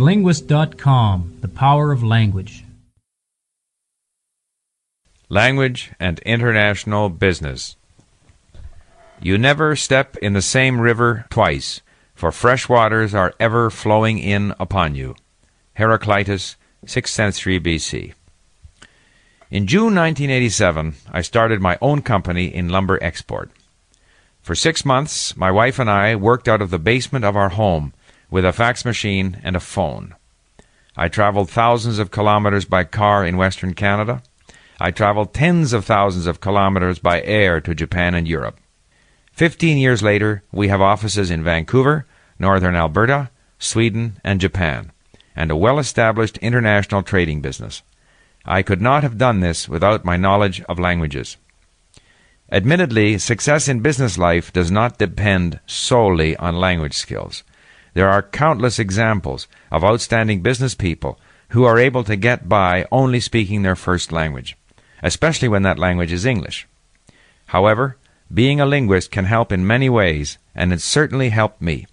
TheLinguist.com The Power of Language. Language and International Business. You never step in the same river twice, for fresh waters are ever flowing in upon you. Heraclitus, 6th century BC. In June 1987, I started my own company in lumber export. For six months, my wife and I worked out of the basement of our home with a fax machine and a phone. I traveled thousands of kilometers by car in Western Canada. I traveled tens of thousands of kilometers by air to Japan and Europe. Fifteen years later, we have offices in Vancouver, northern Alberta, Sweden, and Japan, and a well established international trading business. I could not have done this without my knowledge of languages. Admittedly, success in business life does not depend solely on language skills. There are countless examples of outstanding business people who are able to get by only speaking their first language, especially when that language is English. However, being a linguist can help in many ways, and it certainly helped me.